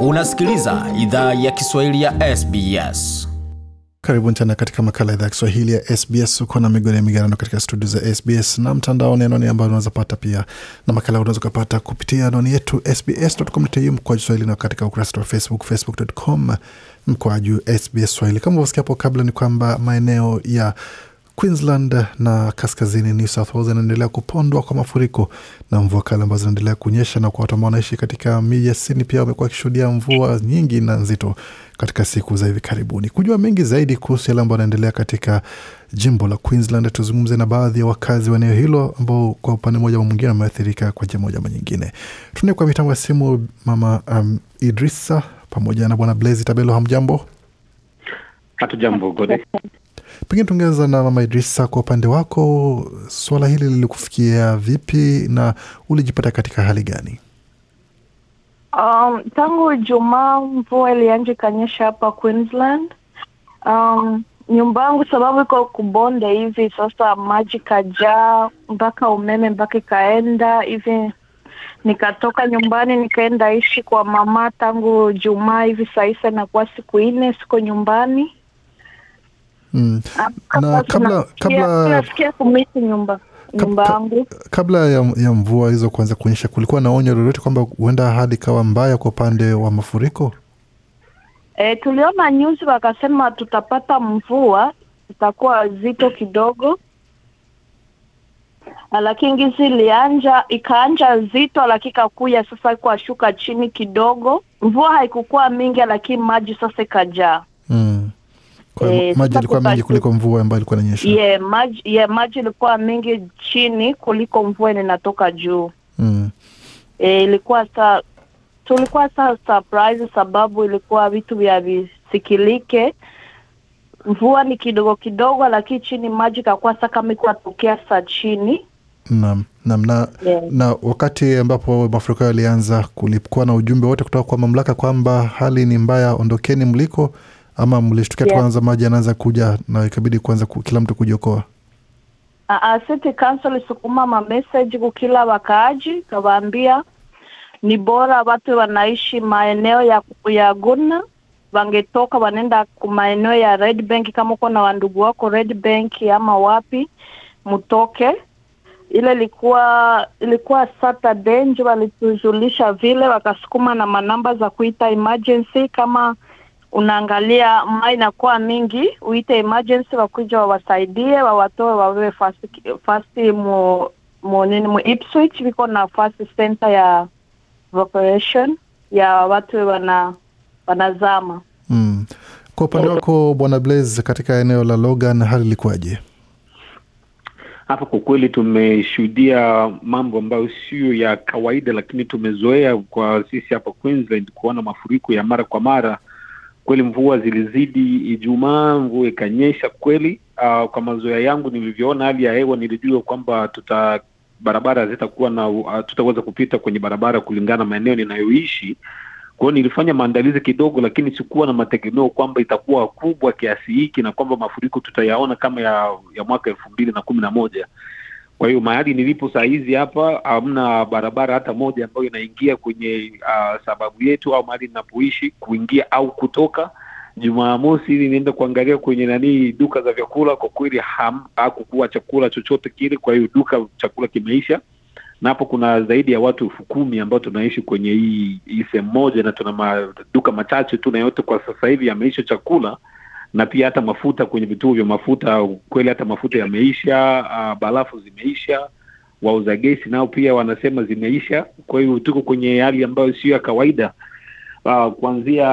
Unasikiliza idhaa ya Kiswahili ya SBS. Karibuni tena katika makala idhaa ya Kiswahili ya SBS. Uko na migodi ya migarano katika studio za SBS na mtandaoni, anwani ambayo unaweza pata pia na makala unaweza ukapata kupitia anwani yetu sbs.com.au mkoaju swahili na katika ukurasa wa Facebook, facebook.com mkoaju SBS Swahili. Kama usikia hapo kabla, ni kwamba maeneo ya Queensland na kaskazini New South Wales inaendelea kupondwa kwa mafuriko na mvua kali ambazo zinaendelea kunyesha, na kwa watu ambao wanaishi katika miji ya Sydney pia wamekuwa wakishuhudia mvua nyingi na nzito katika siku za hivi karibuni. Kujua mengi zaidi kuhusu yale ambayo yanaendelea katika jimbo la Queensland, tuzungumze na baadhi ya wakazi wa eneo hilo ambao kwa upande mmoja mwingine wameathirika kwa njia moja ama nyingine. Tunaye kwa mitambo ya simu mama um, Idrisa pamoja na bwana Blaze Tabelo. Hamjambo? Hatujambo Gode. Pengine tungeanza na mama Idrisa, kwa upande wako suala hili lilikufikia vipi na ulijipata katika hali gani? Um, tangu Ijumaa mvua ilianja ikanyesha hapa Queensland. Um, nyumba yangu sababu iko kubonde hivi, sasa maji kajaa mpaka umeme mpaka ikaenda hivi, nikatoka nyumbani nikaenda ishi kwa mama tangu Jumaa hivi, saisa inakuwa siku nne siko nyumbani. Mm. Na kabla kabla kumisi nyumba yangu kabla ya, ya mvua hizo kuanza kuonyesha, kulikuwa na onyo lolote kwamba huenda hali ikawa mbaya kwa upande wa mafuriko? E, tuliona nyuzi wakasema tutapata mvua itakuwa zito kidogo, lakini gizi ilianja ikaanja zito, lakini kakuya sasa ikuwa shuka chini kidogo. Mvua haikukuwa mingi, lakini maji sasa ikajaa. Mm. Kwa Eh, maji kuka- mengi kuliko mvua ambayo ilikuwa inanyesha. Ye, maji ye, maji ilikuwa mingi chini kuliko mvua inatoka juu. Mm. E, ilikuwa sa tulikuwa sa surprise sababu ilikuwa vitu vya visikilike. Mvua ni kidogo kidogo, lakini chini maji kakuwa sa kama ikuwa tokea sa chini Naam, naam. Na, Yeah. na wakati ambapo mafuriko yalianza, kulikuwa na ujumbe wote kutoka kwa mamlaka kwamba hali ni mbaya, ondokeni mliko, ama mlishtukia Yeah. tukaanza maji anaanza kuja na ikabidi kuanza ku, kila mtu kujiokoa? Uh, City Council isukuma ma message kukila wakaaji kawaambia ni bora watu wanaishi maeneo ya ya Guna wangetoka wanaenda ku maeneo ya Red Bank, kama uko na wandugu wako Red Bank ama wapi, mtoke. Ile ilikuwa ilikuwa Saturday ndio walitujulisha vile, wakasukuma na manamba za kuita emergency kama unaangalia ma inakuwa mingi, uite emergency wakuja wawasaidie, wawatoe wawewe fasi fast mu, mu, nini, mu Ipswich viko na fasi center ya operation ya watu wana wanazama. Mm. Kwa upande wako Bwana Blaze, katika eneo la Logan hali ilikuwaje? Hapa kwa kweli tumeshuhudia mambo ambayo sio ya kawaida, lakini tumezoea kwa sisi hapa Queensland kuona mafuriko ya mara kwa mara. Kweli mvua zilizidi Ijumaa, mvua ikanyesha kweli. Uh, kwa mazoea yangu nilivyoona hali ya hewa, nilijua kwamba tuta barabara zitakuwa na uh, tutaweza kupita kwenye barabara kulingana maeneo ninayoishi. Kwa hiyo nilifanya maandalizi kidogo, lakini sikuwa na mategemeo kwamba itakuwa kubwa kiasi hiki na kwamba mafuriko tutayaona kama ya ya mwaka elfu mbili na kumi na moja. Kwa hiyo mahali nilipo saa hizi hapa hamna barabara hata moja ambayo inaingia kwenye uh, sababu yetu au mahali ninapoishi kuingia au kutoka. Jumamosi ili nienda kuangalia kwenye nani duka za vyakula, kwa kweli hakukuwa chakula chochote kile. Kwa hiyo duka chakula kimeisha na hapo kuna zaidi ya watu elfu kumi ambao tunaishi kwenye hii hii sehemu moja, na tuna maduka machache tu, na yote kwa sasa hivi yameisha chakula na pia hata mafuta kwenye vituo vya mafuta. Kweli hata mafuta yameisha, uh, barafu zimeisha, wauza gesi nao pia wanasema zimeisha. Kwa hiyo tuko kwenye hali ambayo sio ya kawaida. Uh, kuanzia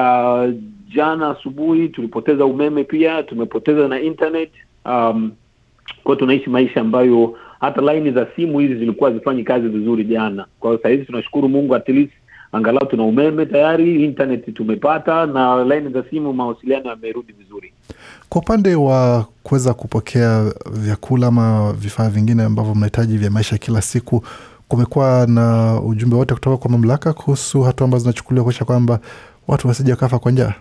jana asubuhi tulipoteza umeme, pia tumepoteza na internet um, kwa tunaishi maisha ambayo hata laini za simu hizi zilikuwa hazifanyi kazi vizuri jana. Kwa hiyo sahizi tunashukuru Mungu, at least angalau tuna umeme tayari, internet tumepata na laini za simu, mawasiliano yamerudi vizuri. Kwa upande wa kuweza kupokea vyakula ama vifaa vingine ambavyo mnahitaji vya maisha kila siku, kumekuwa na ujumbe wote kutoka kwa mamlaka kuhusu hatua ambazo zinachukuliwa kuisha kwamba watu wasija kafa kwa njaa?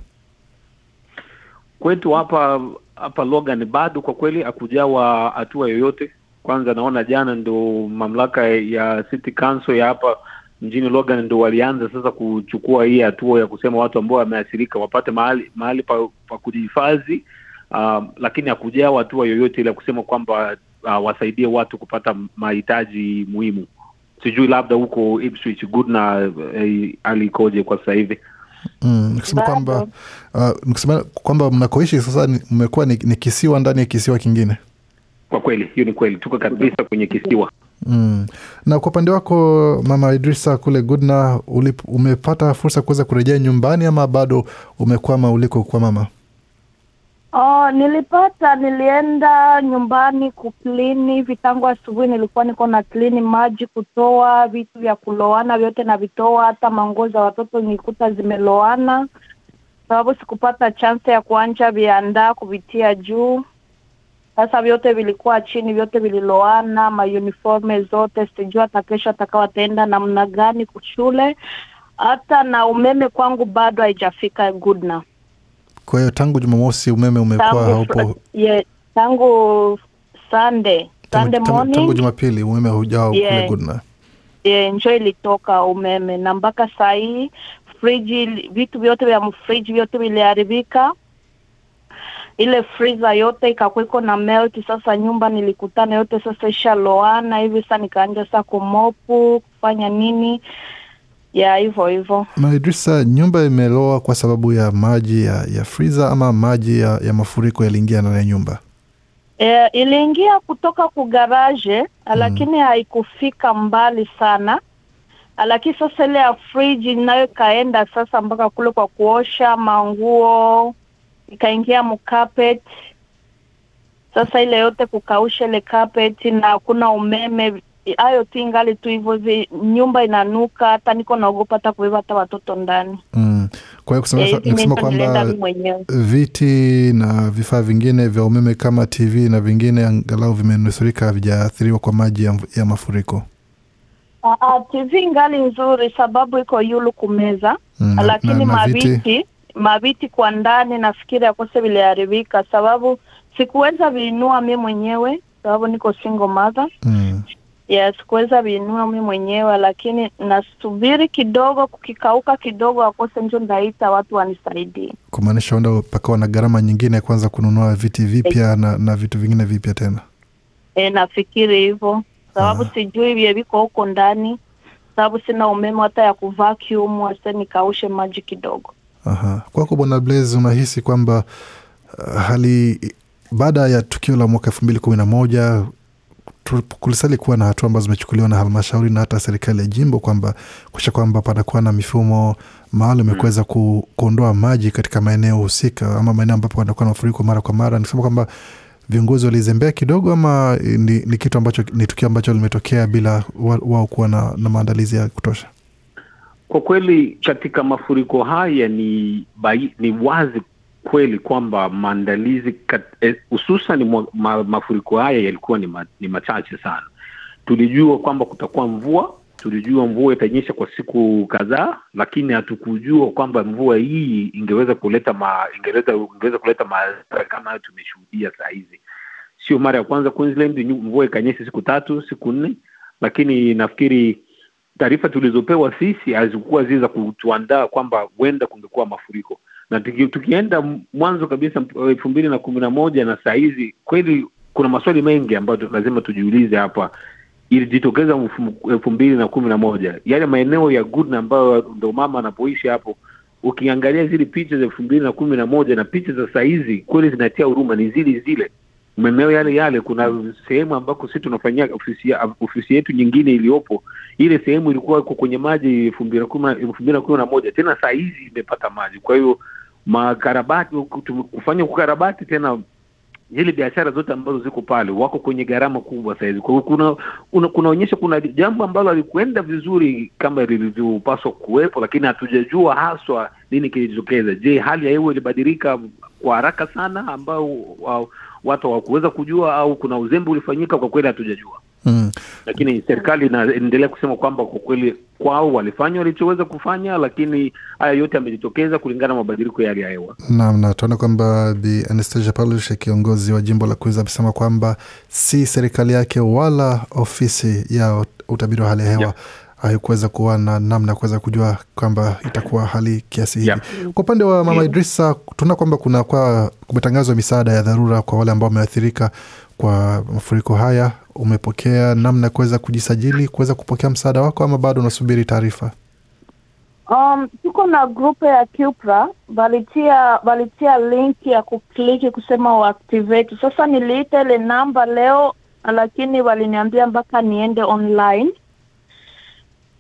Kwetu hapa hapa Logan bado kwa kweli hakujawa hatua yoyote. Kwanza naona jana ndo mamlaka ya City Council ya hapa mjini Logan ndo walianza sasa kuchukua hii hatua ya kusema watu ambao wameathirika wapate mahali mahali pa, pa kujihifadhi. Uh, lakini hakujawa hatua yoyote ile ya kusema kwamba uh, wasaidie watu kupata mahitaji muhimu. Sijui labda huko Ipswich Goodna eh, hali ikoje kwa sasa hivi? Mm, nikisema kwamba uh, nikisema kwamba mnakoishi sasa mmekuwa ni, ni kisiwa ndani ya kisiwa kingine Kwa kweli hiyo ni kweli, tuko kabisa kwenye kisiwa. Mm. Na kwa upande wako Mama Idrisa kule Goodna, umepata fursa ya kuweza kurejea nyumbani ama bado umekwama uliko kwa mama? Oh, nilipata nilienda nyumbani kuklini hivi tangu asubuhi nilikuwa niko na klini maji kutoa vitu vya kuloana vyote na vitoa hata manguo za watoto nilikuta zimeloana sababu sikupata chance ya kuanja viandaa kuvitia juu sasa vyote vilikuwa chini vyote vililoana mauniforme zote sijui hata kesho atakawa wataenda namna gani kushule hata na umeme kwangu bado haijafika Goodna Kwa hiyo tangu Jumamosi umeme umekuwa haupo. ye, tangu Sunday Sunday morning, tangu Jumapili umeme hujao kule Yeah. Goodna. ye, njo ilitoka umeme. Na mpaka saa hii friji vitu vyote vya mfriji vyote viliharibika ile freezer yote ikakweko na melt sasa nyumba nilikutana yote sasa ishaloana hivi sasa nikaanja sasa kumopu kufanya nini? Ya hivyo hivyo. Maidrisa, nyumba imeloa kwa sababu ya maji ya, ya friza ama maji ya, ya mafuriko yaliingia ndani ya nyumba? E, iliingia kutoka kugaraje lakini haikufika mbali sana, lakini sasa ile ya friji nayo ikaenda sasa mpaka kule kwa kuosha manguo, ikaingia mcarpet. Sasa ile yote kukausha ile carpet na hakuna umeme, hayo tu ingali tu hivyo hivi, nyumba inanuka, hata niko naogopa hata kubeba hata watoto ndani. Mm. Kwa hiyo kusema, hivi nikisema kwamba mwenyewe. viti na vifaa vingine vya umeme kama TV na vingine angalau vimenusurika havijaathiriwa kwa maji ya, ya mafuriko. Ah, ah, TV ngali nzuri sababu iko yulu kumeza Mm, lakini na- na maviti maviti kwa ndani nafikiri akose viliharibika, sababu sikuweza viinua mi mwenyewe sababu niko single mother. Mm. Yes, sikuweza viinua mi mwenyewe, lakini nasubiri kidogo, kukikauka kidogo akose njo ndaita watu wanisaidie. Kumaanisha enda pakawa na gharama nyingine ya kwanza kununua viti vipya na, na vitu vingine vipya tena. E, nafikiri hivyo sababu Aha. sijui vye viko huko ndani, sababu sina umeme hata ya kuvacuum, ase nikaushe maji kidogo. Aha. Kwako Bwana Blaze, unahisi kwamba uh, hali baada ya tukio la mwaka elfu mbili kumi na moja kulisali kuwa na hatua ambazo zimechukuliwa na halmashauri na hata serikali ya jimbo kwamba kuisha kwamba panakuwa na mifumo maalum ya kuweza ku, kuondoa maji katika maeneo husika ama maeneo ambapo panakuwa na mafuriko mara kwa mara. Nikisema kwamba viongozi walizembea kidogo ama ni, ni kitu ambacho ni tukio ambacho limetokea bila wa- wao kuwa na, na maandalizi ya kutosha. Kwa kweli katika mafuriko haya ni bai, ni wazi kweli kwamba maandalizi hususan eh, hususan ma, mafuriko haya yalikuwa ni, ma, ni machache sana. Tulijua kwamba kutakuwa mvua, tulijua mvua itanyesha kwa siku kadhaa, lakini hatukujua kwamba mvua hii ingeweza kuleta ma, ingeweza, ingeweza kuleta madhara kama hayo tumeshuhudia saa hizi. Sio mara ya kwanza Queensland mvua ikanyesha siku tatu siku nne, lakini nafikiri taarifa tulizopewa sisi hazikuwa zile za kutuandaa kwamba huenda kungekuwa mafuriko. Na tuki, tukienda mwanzo kabisa elfu mbili na kumi na moja na saa hizi kweli kuna maswali mengi ambayo lazima tujiulize hapa. Ilijitokeza elfu mbili na kumi na moja. Yale maeneo ya Goodna ambayo ndo mama anapoishi hapo ukiangalia zile picha za elfu mbili na kumi na moja na picha za sahizi, kweli zinatia huruma. Ni zile zile. Maeneo yale yale kuna sehemu ambako sisi tunafanyia ofisi, ofisi yetu nyingine iliyopo ile sehemu ilikuwa iko kwenye maji elfu mbili na kumi na- moja. Tena saa hizi imepata maji. Kwa hiyo makarabati kufanya kukarabati tena zile biashara zote ambazo ziko pale wako kwenye gharama kubwa sahizi kwa kuna una, kunaonyesha kuna jambo ambalo halikuenda vizuri kama lilivyopaswa kuwepo lakini hatujajua haswa nini kilitokeza je hali ya hewa ilibadilika kwa haraka sana ambao wa, watu hawakuweza kujua au kuna uzembe ulifanyika? Kwa kweli hatujajua Mm. lakini serikali inaendelea kusema kwamba kwa kweli kwao walifanya walichoweza kufanya lakini haya yote yamejitokeza kulingana na mabadiliko ya hali ya hewa Naam, na tunaona kwamba Bi Anastasia Palush, kiongozi wa jimbo la Queens, amesema kwamba si serikali yake wala ofisi ya utabiri wa hali ya hewa Yeah. haikuweza kuwa na namna ya kuweza kujua kwamba itakuwa hali kiasi hivi. Yeah. Kwa upande wa mama Idrisa, tunaona kwamba kuna kwa kumetangazwa misaada ya dharura kwa wale ambao wameathirika kwa mafuriko haya. Umepokea namna ya kuweza kujisajili kuweza kupokea msaada wako, ama bado unasubiri taarifa? Um, tuko na grupu ya Cupra walitia walitia link ya kukliki kusema uactivate. Sasa niliita ile namba leo, lakini waliniambia mpaka niende online,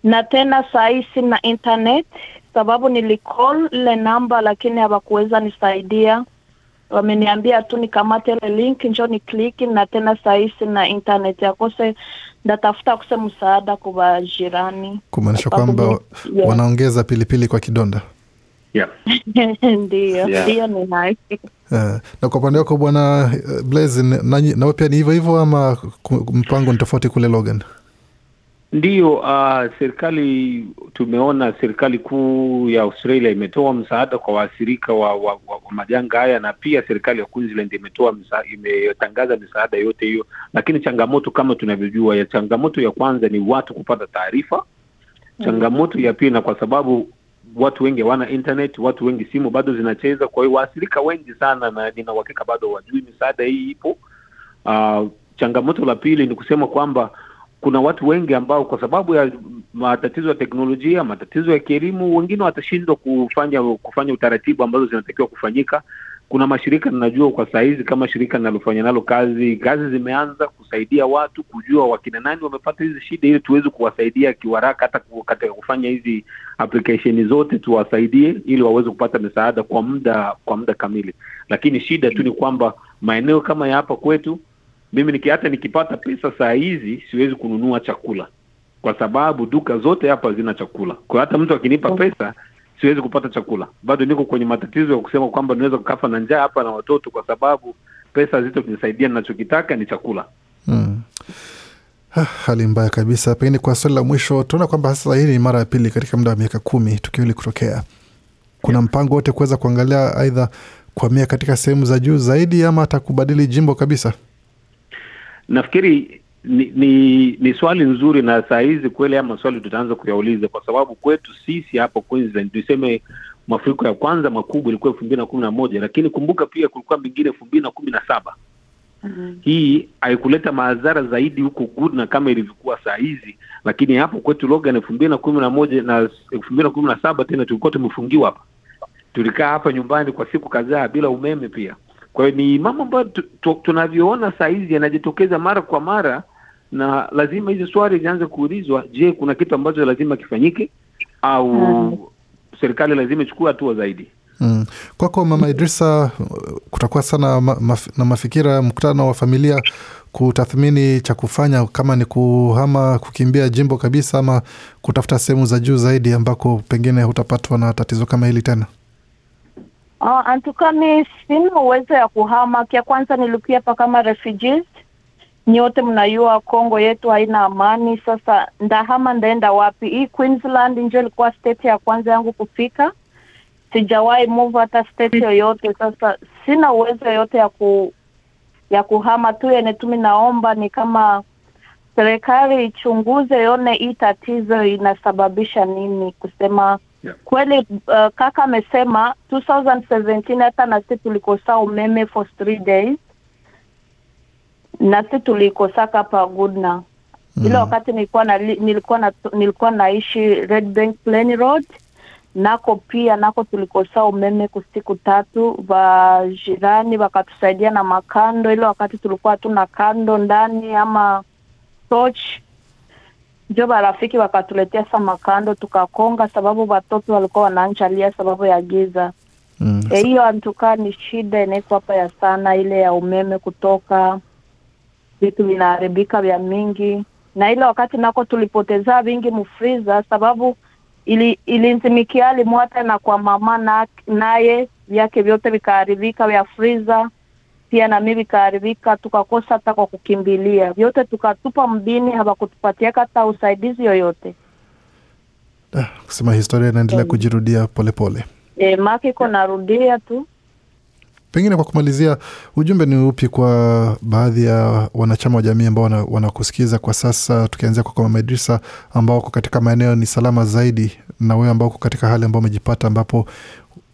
na tena saa hii sina internet sababu nilicall ile namba, lakini hawakuweza nisaidia. Wameniambia tu nikamate ile link njo ni kliki, na tena sahisi na internet yakose, ndatafuta kuse msaada kwa jirani Kumaanisha kwamba yeah. wanaongeza pilipili kwa kidonda. Yeah. Ndiyo, Yeah. ndiyo ni nice. Eh, na kwa upande wako bwana eh, Blaze, nawe pia ni hivyo hivyo ama mpango ni tofauti kule Logan? Ndiyo, uh, serikali tumeona serikali kuu ya Australia imetoa msaada kwa waathirika wa, wa, wa, wa majanga haya na pia serikali ya Queensland imetoa msa, imetangaza misaada yote hiyo, lakini changamoto kama tunavyojua, ya changamoto ya kwanza ni watu kupata taarifa. Changamoto ya pili, na kwa sababu watu wengi hawana internet, watu wengi simu bado zinacheza, kwa hiyo waathirika wengi sana, na nina uhakika bado wajui misaada hii ipo. Uh, changamoto la pili ni kusema kwamba kuna watu wengi ambao kwa sababu ya matatizo ya teknolojia, matatizo ya kielimu, wengine watashindwa kufanya kufanya utaratibu ambazo zinatakiwa kufanyika. Kuna mashirika ninajua kwa saa hizi kama shirika linalofanya nalo kazi, kazi zimeanza kusaidia watu kujua wakina nani wamepata hizi shida, ili tuweze kuwasaidia kiwaraka, hata katika kufanya hizi application zote tuwasaidie, ili waweze kupata misaada kwa muda kwa muda kamili. Lakini shida tu ni kwamba maeneo kama ya hapa kwetu mimi niki, hata nikipata pesa saa hizi siwezi kununua chakula kwa sababu duka zote hapa zina chakula. Kwa hata mtu akinipa pesa siwezi kupata chakula. Bado niko kwenye matatizo ya kusema kwamba naweza kukafa na njaa hapa na watoto, kwa sababu pesa hazitokunisaidia. Ninachokitaka ni chakula. hmm. Ha, hali mbaya kabisa. Pengine kwa swali la mwisho, tunaona kwamba sasa hii ni mara ya pili katika muda wa miaka kumi tukio hili kutokea. Kuna mpango wote kuweza kuangalia aidha kuhamia katika sehemu za juu zaidi ama hata kubadili jimbo kabisa? Nafikiri ni, ni ni swali nzuri, na saa hizi kweli ama maswali tutaanza kuyauliza, kwa sababu kwetu sisi hapo Queensland tuseme mafuriko ya kwanza makubwa ilikuwa elfu mbili na kumi na moja lakini kumbuka pia kulikuwa mengine elfu mbili na kumi na saba. Hii haikuleta madhara zaidi huko Goodna kama ilivyokuwa saa hizi, lakini hapo kwetu Logan elfu mbili na kumi na moja na elfu mbili na kumi na saba tena tulikuwa tumefungiwa hapa, tulikaa hapa nyumbani kwa siku kadhaa bila umeme pia. Kwa hiyo ni mambo ambayo tu- tu- tunavyoona saa hizi yanajitokeza mara kwa mara, na lazima hizi swali zianze kuulizwa. Je, kuna kitu ambacho lazima kifanyike au mm. serikali lazima ichukue hatua zaidi? Mm. Kwako Mama Idrisa, kutakuwa sana ma, maf, na mafikira mkutano wa familia kutathmini cha kufanya, kama ni kuhama, kukimbia jimbo kabisa, ama kutafuta sehemu za juu zaidi ambako pengine hutapatwa na tatizo kama hili tena. Uh, antukani sina uwezo ya kuhama. Kia kwanza nilikuwa hapa kama refugees. Nyote mnayua Kongo yetu haina amani. Sasa ndahama ndaenda wapi? Hii Queensland ndio ilikuwa state ya kwanza yangu kufika. Sijawahi move hata state yoyote. Sasa sina uwezo yoyote ya ku ya kuhama tu. Yene tu naomba ni kama serikali ichunguze, ione hii tatizo inasababisha nini, kusema Yeah. kweli. Uh, kaka amesema 2017 hata na sisi tulikosa umeme for three days, na sisi tulikosaka hapa Goodna ile wakati nilikuwa na, nilikuwa na, nilikuwa naishi Red Bank Plain Road nako pia nako tulikosa umeme kwa siku tatu. Vajirani wakatusaidia na makando, ile wakati tulikuwa hatuna kando ndani ama torch, njo barafiki wakatuletea sa makando tukakonga, sababu watoto walikuwa wanaanjalia sababu ya giza. Mm. E, hiyo antukaa ni shida inaiko hapa ya sana, ile ya umeme kutoka, vitu vinaharibika vya mingi, na ile wakati nako tulipoteza vingi mufriza, sababu ili ilinzimikia limwata na kwa mama na naye vyake vyote vikaharibika vya friza pia na mimi vikaharibika, tukakosa hata kwa kukimbilia, vyote tukatupa mbini, hawakutupatia hata usaidizi yoyote. Ah, kusema historia inaendelea kujirudia polepole. E, maki iko narudia tu Pengine kwa kumalizia, ujumbe ni upi kwa baadhi ya wanachama wa jamii ambao wana- wanakusikiza kwa sasa, tukianzia kwa Mama Idrisa ambao wako katika maeneo ni salama zaidi, na wewe ambao uko katika hali ambao umejipata ambapo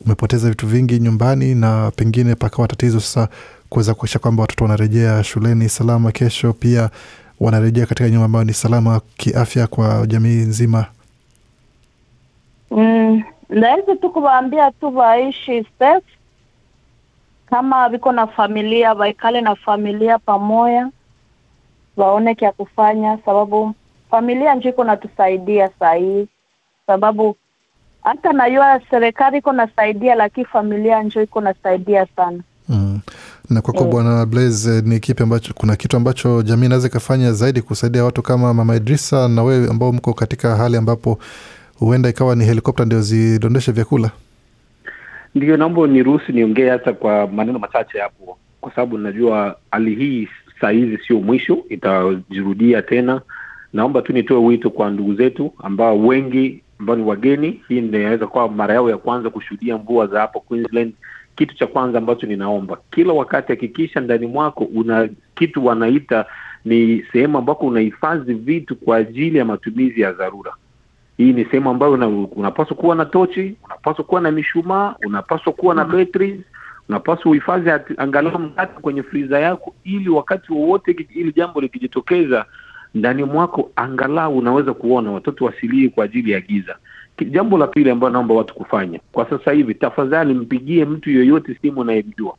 umepoteza vitu vingi nyumbani na pengine pakawa tatizo sasa kuweza kuakisha kwamba watoto wanarejea shuleni salama kesho, pia wanarejea katika nyumba ambayo ni salama kiafya kwa jamii nzima. Mm, tu kuwaambia tu waishi safe, kama viko na familia waikale na familia pamoja, waone kya kufanya, sababu familia njo iko natusaidia sahii, sababu hata najua serikali iko nasaidia, lakini familia njo iko nasaidia sana. Mm. Na kwako Bwana Blaze, ni kipi ambacho, kuna kitu ambacho jamii inaweza ikafanya zaidi kusaidia watu kama Mama Idrisa na wewe ambao mko katika hali ambapo huenda ikawa ni helikopta ndio zidondeshe vyakula? Ndio, naomba niruhusu niongee hata kwa maneno machache hapo, kwa sababu najua hali hii saa hizi sio mwisho, itajirudia tena. Naomba tu nitoe wito kwa ndugu zetu ambao wengi ambao ni wageni, hii inaweza kuwa mara yao ya kwanza kushuhudia mvua za hapo Queensland. Kitu cha kwanza ambacho ninaomba kila wakati, hakikisha ndani mwako una kitu wanaita ni sehemu ambako unahifadhi vitu kwa ajili ya matumizi ya dharura. Hii ni sehemu ambayo una, unapaswa kuwa na tochi, unapaswa kuwa na mishumaa, unapaswa kuwa na batteries, unapaswa uhifadhi angalau mkate kwenye friza yako, ili wakati wowote ili jambo likijitokeza ndani mwako, angalau unaweza kuona watoto wasilie kwa ajili ya giza. Jambo la pili ambayo naomba watu kufanya kwa sasa hivi, tafadhali mpigie mtu yoyote simu unayemjua.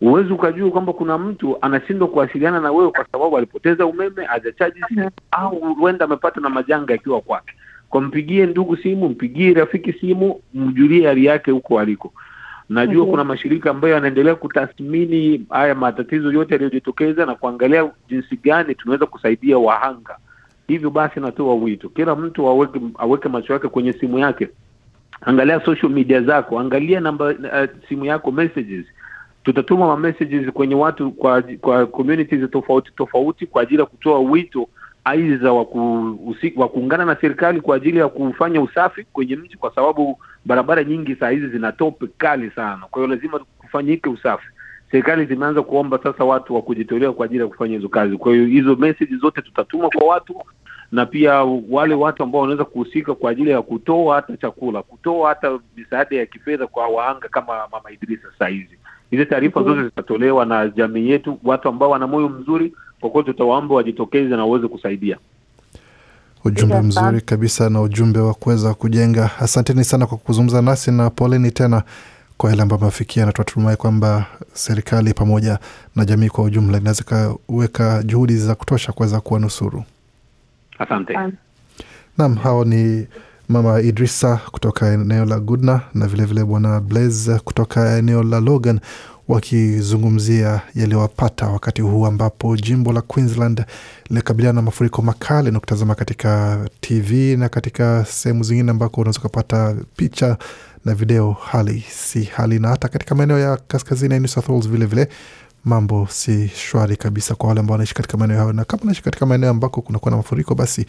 Huwezi ukajua kwamba kuna mtu anashindwa kuwasiliana na wewe kwa sababu alipoteza umeme, hajachaji simu au huenda amepata na majanga akiwa kwake. Kwa mpigie ndugu simu, mpigie rafiki simu, mjulie hali yake huko aliko. Najua Mhm. kuna mashirika ambayo yanaendelea kutathmini haya matatizo yote yaliyojitokeza na kuangalia jinsi gani tunaweza kusaidia wahanga. Hivyo basi, natoa wito kila mtu aweke, aweke macho yake kwenye simu yake, angalia social media zako, angalia namba uh, simu yako messages tutatuma ma messages kwenye watu kwa kwa communities tofauti tofauti kwa ajili ya kutoa wito aidha wa kuungana na serikali kwa ajili ya kufanya usafi kwenye mji, kwa sababu barabara nyingi saa hizi zina tope kali sana. Kwa hiyo lazima kufanyike usafi. Serikali zimeanza kuomba sasa watu wa kujitolea kwa ajili ya kufanya hizo kazi. Kwa hiyo hizo message zote tutatuma kwa watu na pia wale watu ambao wanaweza kuhusika kwa ajili ya kutoa hata chakula, kutoa hata misaada ya kifedha kwa waanga kama Mama Idrisa saa hizi. Hizi taarifa -hmm. zote zitatolewa na jamii yetu, watu ambao wana moyo mzuri, kwa kweli tutawaomba wajitokeze na waweze kusaidia. Ujumbe mzuri kabisa na ujumbe wa kuweza kujenga. Asanteni sana kwa kuzungumza nasi na poleni tena kwa yale ambayo amefikia, na tunatumai kwamba serikali pamoja na jamii kwa ujumla inaweza ikaweka juhudi za kutosha kuweza kuwanusuru. Asante. Asante. Naam, hao ni Mama Idrisa kutoka eneo la Gudna na vilevile Bwana Blaze kutoka eneo la Logan wakizungumzia yaliyowapata wakati huu ambapo jimbo la Queensland linakabiliana na mafuriko makali na kutazama katika TV na katika sehemu zingine ambako unaweza ukapata picha na video. Hali si hali, na hata katika maeneo ya kaskazini ya New South Wales vilevile mambo si shwari kabisa kwa wale ambao wanaishi katika maeneo hayo, na kama unaishi katika maeneo ambako kunakuwa na mafuriko, basi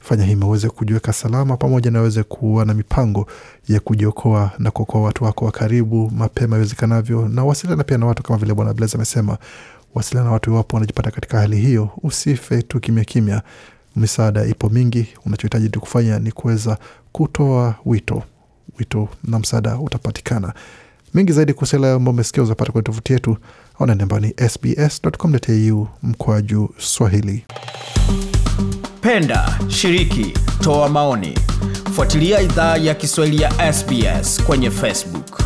fanya hima uweze kujiweka salama, pamoja na uweze kuwa na mipango ya kujiokoa na kuokoa watu wako wa karibu mapema iwezekanavyo, na wasiliana pia na watu kama vile Bwana Blaze amesema, wasiliana na watu iwapo wanajipata katika hali hiyo. Usife tu kimya kimya, misaada ipo mingi. Unachohitaji tu kufanya ni kuweza kutoa wito, wito na msaada utapatikana. Mengi zaidi kuhusu yale ambayo umesikia uzapata kwenye tovuti yetu nenda ambayo ni sbs.com.au mkwaju Swahili. Penda, shiriki, toa maoni. Fuatilia idhaa ya Kiswahili ya SBS kwenye Facebook.